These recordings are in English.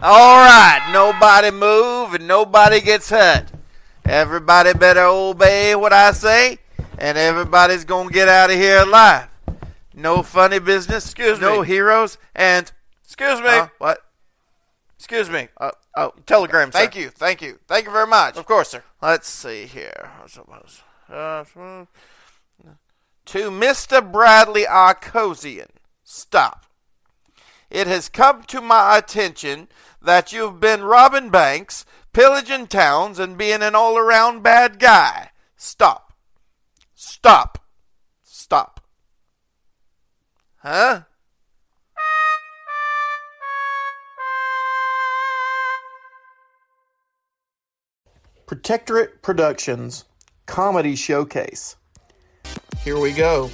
All right, nobody move and nobody gets hurt. Everybody better obey what I say, and everybody's gonna get out of here alive. No funny business. Excuse no me. heroes, and Excuse me. Huh? what? Excuse me. Uh, oh, telegram. Thank sir. you. Thank you. Thank you very much. Of course, sir. Let's see here. I suppose. Uh, to Mr. Bradley Arcosian, stop. It has come to my attention that you've been robbing banks, pillaging towns, and being an all around bad guy. Stop. Stop. Stop. Huh? Protectorate Productions Comedy Showcase. Here we go.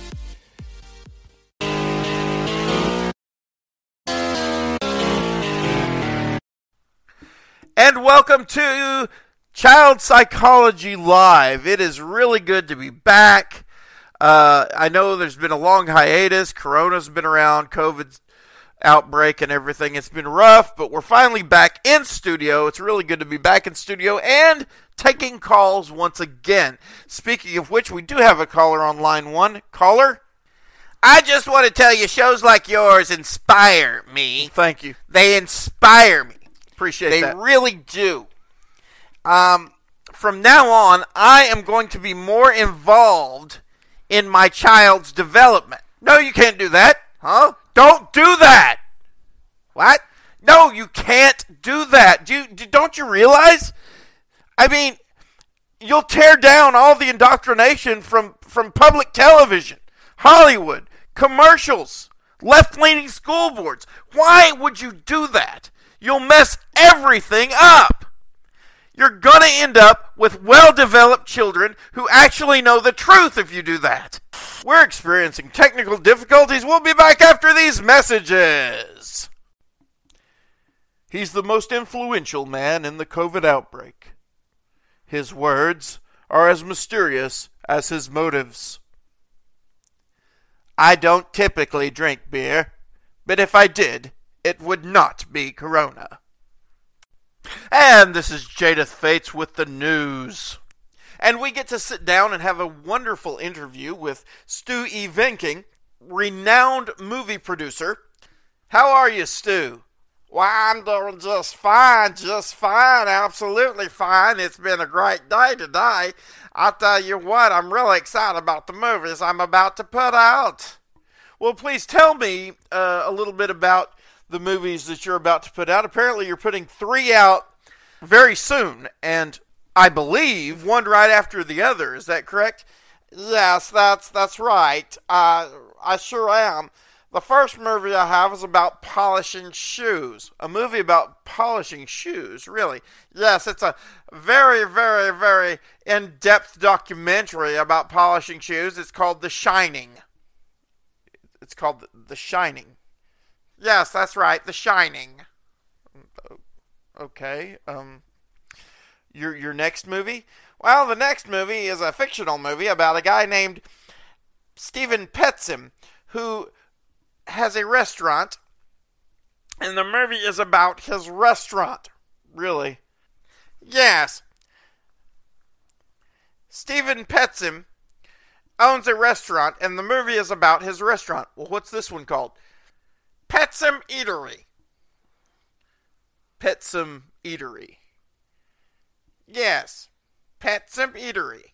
And welcome to Child Psychology Live. It is really good to be back. Uh, I know there's been a long hiatus. Corona's been around, COVID's outbreak and everything. It's been rough, but we're finally back in studio. It's really good to be back in studio and taking calls once again. Speaking of which, we do have a caller on line one. Caller? I just want to tell you, shows like yours inspire me. Thank you. They inspire me. Appreciate they that. really do. Um, from now on, I am going to be more involved in my child's development. No, you can't do that. Huh? Don't do that. What? No, you can't do that. Do you, do- don't you realize? I mean, you'll tear down all the indoctrination from from public television, Hollywood, commercials, left-leaning school boards. Why would you do that? You'll mess everything up. You're going to end up with well developed children who actually know the truth if you do that. We're experiencing technical difficulties. We'll be back after these messages. He's the most influential man in the COVID outbreak. His words are as mysterious as his motives. I don't typically drink beer, but if I did, it would not be Corona. And this is Jadith Fates with the news. And we get to sit down and have a wonderful interview with Stu E. Venking, renowned movie producer. How are you, Stu? Why, I'm doing just fine, just fine, absolutely fine. It's been a great day today. I'll tell you what, I'm really excited about the movies I'm about to put out. Well, please tell me uh, a little bit about the movies that you're about to put out. Apparently, you're putting three out very soon, and I believe one right after the other. Is that correct? Yes, that's that's right. Uh, I sure am. The first movie I have is about polishing shoes. A movie about polishing shoes, really. Yes, it's a very, very, very in depth documentary about polishing shoes. It's called The Shining. It's called The Shining. Yes, that's right, The Shining. Okay, um. Your, your next movie? Well, the next movie is a fictional movie about a guy named Stephen Petsim who has a restaurant, and the movie is about his restaurant. Really? Yes. Stephen Petsim owns a restaurant, and the movie is about his restaurant. Well, what's this one called? Petsim Eatery. Petsim Eatery. Yes. Petsim Eatery.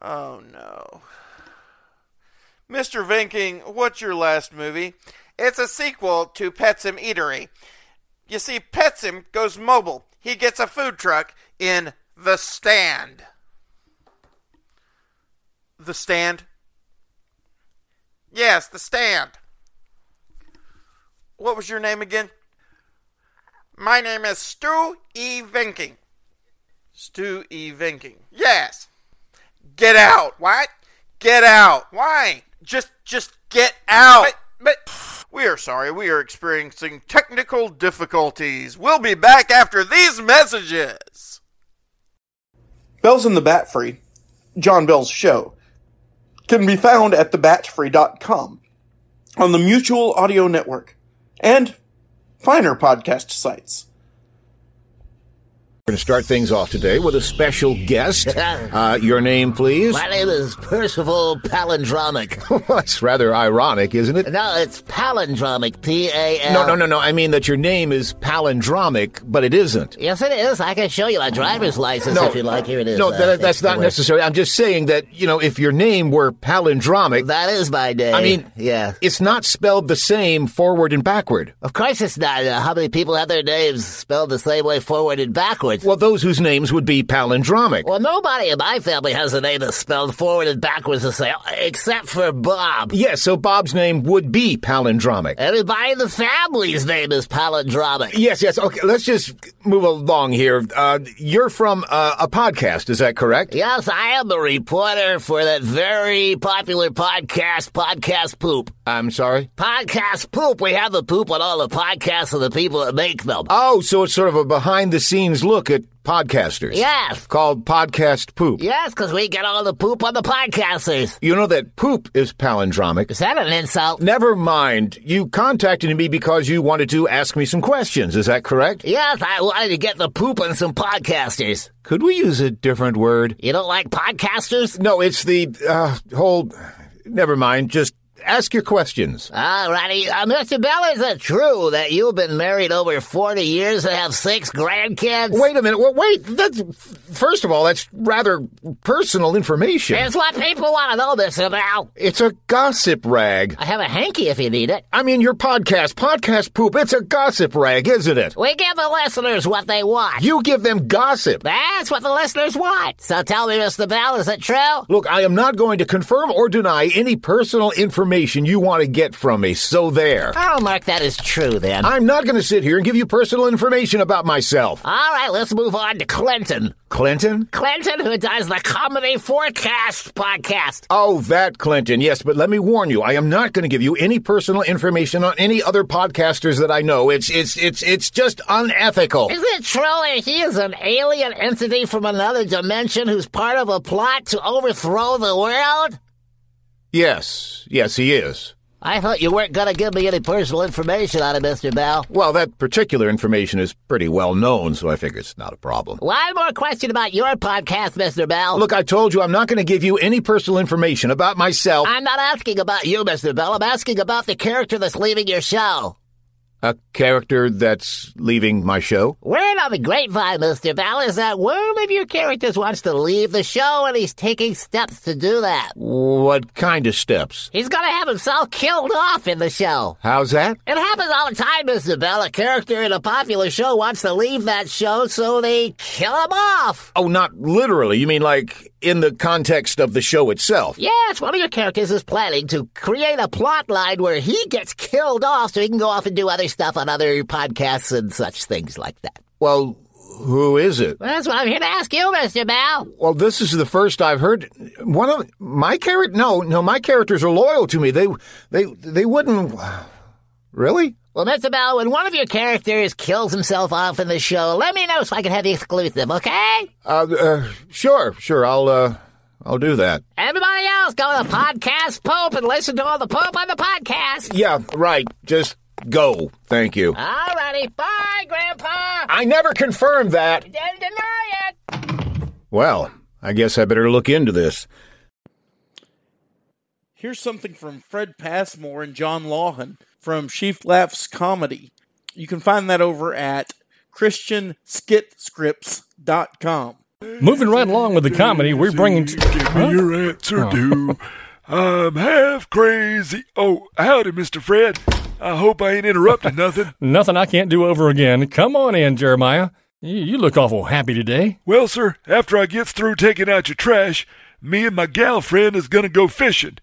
Oh no. Mr. Vinking, what's your last movie? It's a sequel to Petsim Eatery. You see, Petsim goes mobile. He gets a food truck in The Stand. The Stand? Yes, The Stand. What was your name again? My name is Stu E. Vinking. Stu E. Vinking. Yes. Get out. What? Get out. Why? Just just get out. But, but we are sorry. We are experiencing technical difficulties. We'll be back after these messages. Bells in the Batfry, John Bell's show, can be found at thebatfry.com on the Mutual Audio Network and finer podcast sites. We're going to start things off today with a special guest. Uh, your name, please? My name is Percival Palindromic. That's rather ironic, isn't it? no, it's palindromic. P A L. No, no, no, no. I mean that your name is palindromic, but it isn't. Yes, it is. I can show you my driver's license no, if you like. Here it is. No, Uh, that's not necessary. I'm just saying that, you know, if your name were palindromic, That is my name. I mean, yeah. it's not spelled the same forward and backward. Of course it's not. Uh, how many people have their names spelled the same way forward and Well, those whose names would be palindromic. Well, nobody in my family has a name that's spelled forward and backwards the same, except for Bob. Yes, so Bob's name would be palindromic. Everybody in the family's name is palindromic. Yes, yes. Okay, let's just move along here. Uh, you're from uh, a podcast, is that correct? Yes, I am a reporter for that very popular podcast, Podcast Poop. I'm sorry? Podcast Poop. We have the poop on all the podcasts of the people that make them. Oh, so it's sort of a behind the scenes look at podcasters. Yes. Called Podcast Poop. Yes, because we get all the poop on the podcasters. You know that poop is palindromic. Is that an insult? Never mind. You contacted me because you wanted to ask me some questions. Is that correct? Yes, I wanted to get the poop on some podcasters. Could we use a different word? You don't like podcasters? No, it's the uh, whole. Never mind. Just ask your questions. Alrighty. Uh, Mr. Bell, is it true that you've been married over 40 years and have six grandkids? Wait a minute. Well, wait. That's first of all, that's rather personal information. It's what people want to know, Mr. Bell. It's a gossip rag. I have a hanky if you need it. I mean, your podcast, podcast poop. It's a gossip rag, isn't it? We give the listeners what they want. You give them gossip. That's what the listeners want. So tell me, Mr. Bell, is it true? Look, I am not going to confirm or deny any personal information you want to get from me, so there. I'll mark that as true then. I'm not going to sit here and give you personal information about myself. All right, let's move on to Clinton. Clinton? Clinton, who does the Comedy Forecast podcast. Oh, that Clinton. Yes, but let me warn you, I am not going to give you any personal information on any other podcasters that I know. It's it's it's it's just unethical. Is it true that he is an alien entity from another dimension who's part of a plot to overthrow the world? Yes, yes, he is. I thought you weren't going to give me any personal information on it, Mr. Bell. Well, that particular information is pretty well known, so I figure it's not a problem. One more question about your podcast, Mr. Bell. Look, I told you I'm not going to give you any personal information about myself. I'm not asking about you, Mr. Bell. I'm asking about the character that's leaving your show. A character that's leaving my show? Word on the grapevine, Mr. Bell, is that one of your characters wants to leave the show and he's taking steps to do that. What kind of steps? He's gonna have himself killed off in the show. How's that? It happens all the time, Mr. Bell. A character in a popular show wants to leave that show, so they kill him off. Oh, not literally. You mean like in the context of the show itself? Yes, one of your characters is planning to create a plot line where he gets killed off so he can go off and do other stuff on other podcasts and such things like that. Well, who is it? Well, that's what I'm here to ask you, Mr. Bell. Well, this is the first I've heard. One of my character. No, no, my characters are loyal to me. They, they, they wouldn't. Really? Well, Mr. Bell, when one of your characters kills himself off in the show, let me know so I can have the exclusive, okay? Uh, uh sure, sure. I'll, uh, I'll do that. Everybody else, go to the Podcast Pope and listen to all the Pope on the podcast. Yeah, right. Just go. Thank you. Alrighty, bye, Grandpa. I never confirmed that. Didn't deny it. Well, I guess I better look into this. Here's something from Fred Passmore and John Lawhan from Sheaf Laughs Comedy. You can find that over at christianskitscripts.com. Moving right along with the comedy, we're bringing. T- Give me Huh? your answer, do. I'm half crazy. Oh, howdy, Mr. Fred. I hope I ain't interrupting nothing. Nothing I can't do over again. Come on in, Jeremiah. You, you look awful happy today. Well, sir, after I gets through taking out your trash, me and my gal friend is gonna go fishing.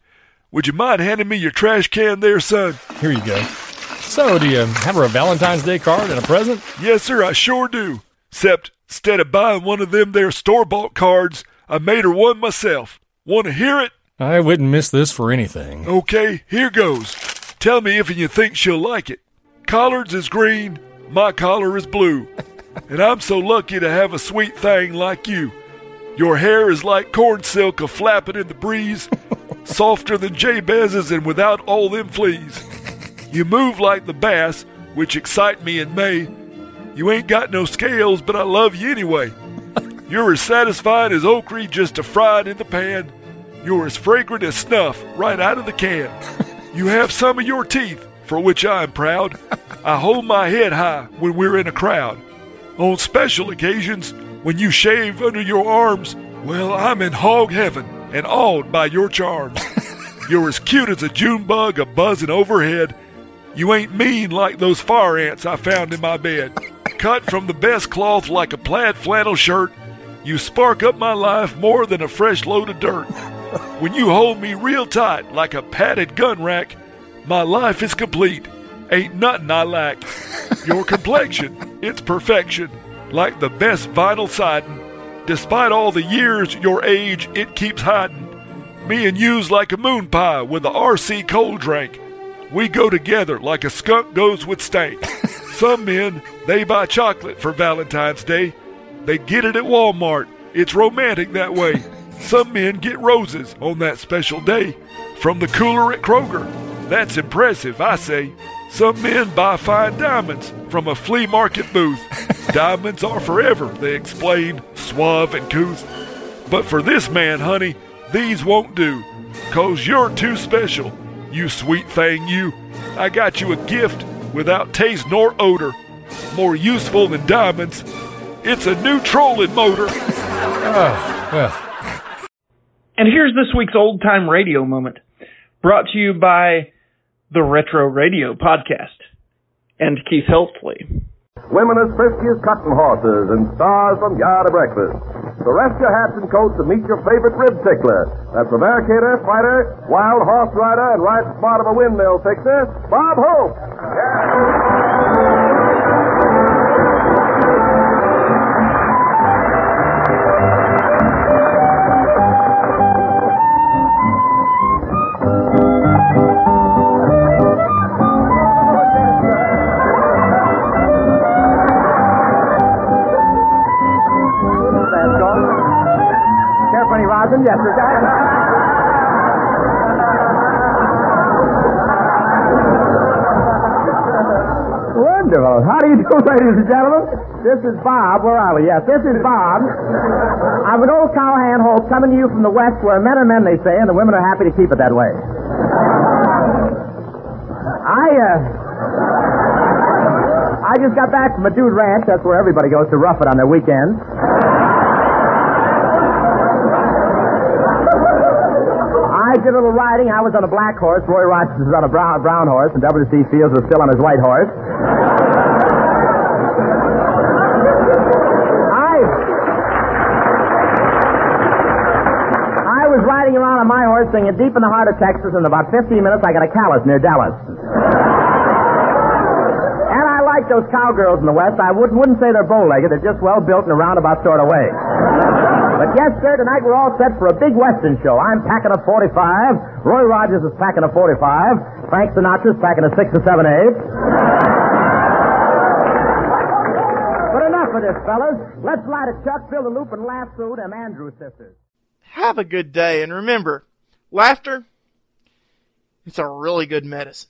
Would you mind handing me your trash can there, son? Here you go. So, do you have her a Valentine's Day card and a present? Yes, sir, I sure do. Except, instead of buying one of them there store-bought cards, I made her one myself. Want to hear it? I wouldn't miss this for anything. Okay, here goes. Tell me if you think she'll like it. Collards is green, my collar is blue. And I'm so lucky to have a sweet thing like you. Your hair is like corn silk a flapping in the breeze, softer than Jabez's and without all them fleas. You move like the bass which excite me in May. You ain't got no scales, but I love you anyway. You're as satisfying as okra just a fried in the pan. You're as fragrant as snuff right out of the can. You have some of your teeth, for which I am proud. I hold my head high when we're in a crowd. On special occasions, when you shave under your arms, well, I'm in hog heaven and awed by your charms. You're as cute as a June bug a buzzing overhead. You ain't mean like those fire ants I found in my bed. Cut from the best cloth like a plaid flannel shirt, you spark up my life more than a fresh load of dirt. When you hold me real tight like a padded gun rack, my life is complete. Ain't nothing I lack. Your complexion, it's perfection, like the best vinyl siding. Despite all the years, your age, it keeps hiding. Me and you's like a moon pie with a RC cold drink. We go together like a skunk goes with stank. Some men, they buy chocolate for Valentine's Day. They get it at Walmart. It's romantic that way. Some men get roses on that special day from the cooler at Kroger. That's impressive, I say. Some men buy fine diamonds from a flea market booth. diamonds are forever, they explain, suave and couth. But for this man, honey, these won't do. Cause you're too special, you sweet thing, you. I got you a gift without taste nor odor. More useful than diamonds. It's a new trolling motor. Oh, well, And here's this week's old time radio moment, brought to you by the Retro Radio Podcast and Keith Helsley. Women as frisky as cotton horses and stars from yard to breakfast. So rest your hats and coats and meet your favorite rib tickler. That's Americator, fighter, wild horse rider, and right smart of a windmill fixer, Bob Hope. Care Wonderful. How do you do, ladies and gentlemen? This is Bob. Where are we? Yes, this is Bob. I'm an old cowhand hope coming to you from the West where men are men, they say, and the women are happy to keep it that way. I, uh, I just got back from a dude ranch. That's where everybody goes to rough it on their weekends. I did a little riding. I was on a black horse. Roy Rogers was on a brown, brown horse, and W.C. Fields was still on his white horse. I I was riding around on my horse, singing deep in the heart of Texas. In about 15 minutes, I got a callus near Dallas. And I like those cowgirls in the West. I wouldn't, wouldn't say they're bow-legged. They're just well built in a roundabout sort of way. But yes, sir, tonight we're all set for a big Western show. I'm packing a 45. Roy Rogers is packing a 45. Frank Sinatra's packing a 6 and 7 8. But enough of this, fellas. Let's light a chuck, fill the loop, and laugh through them Andrews sisters. Have a good day, and remember, laughter, it's a really good medicine.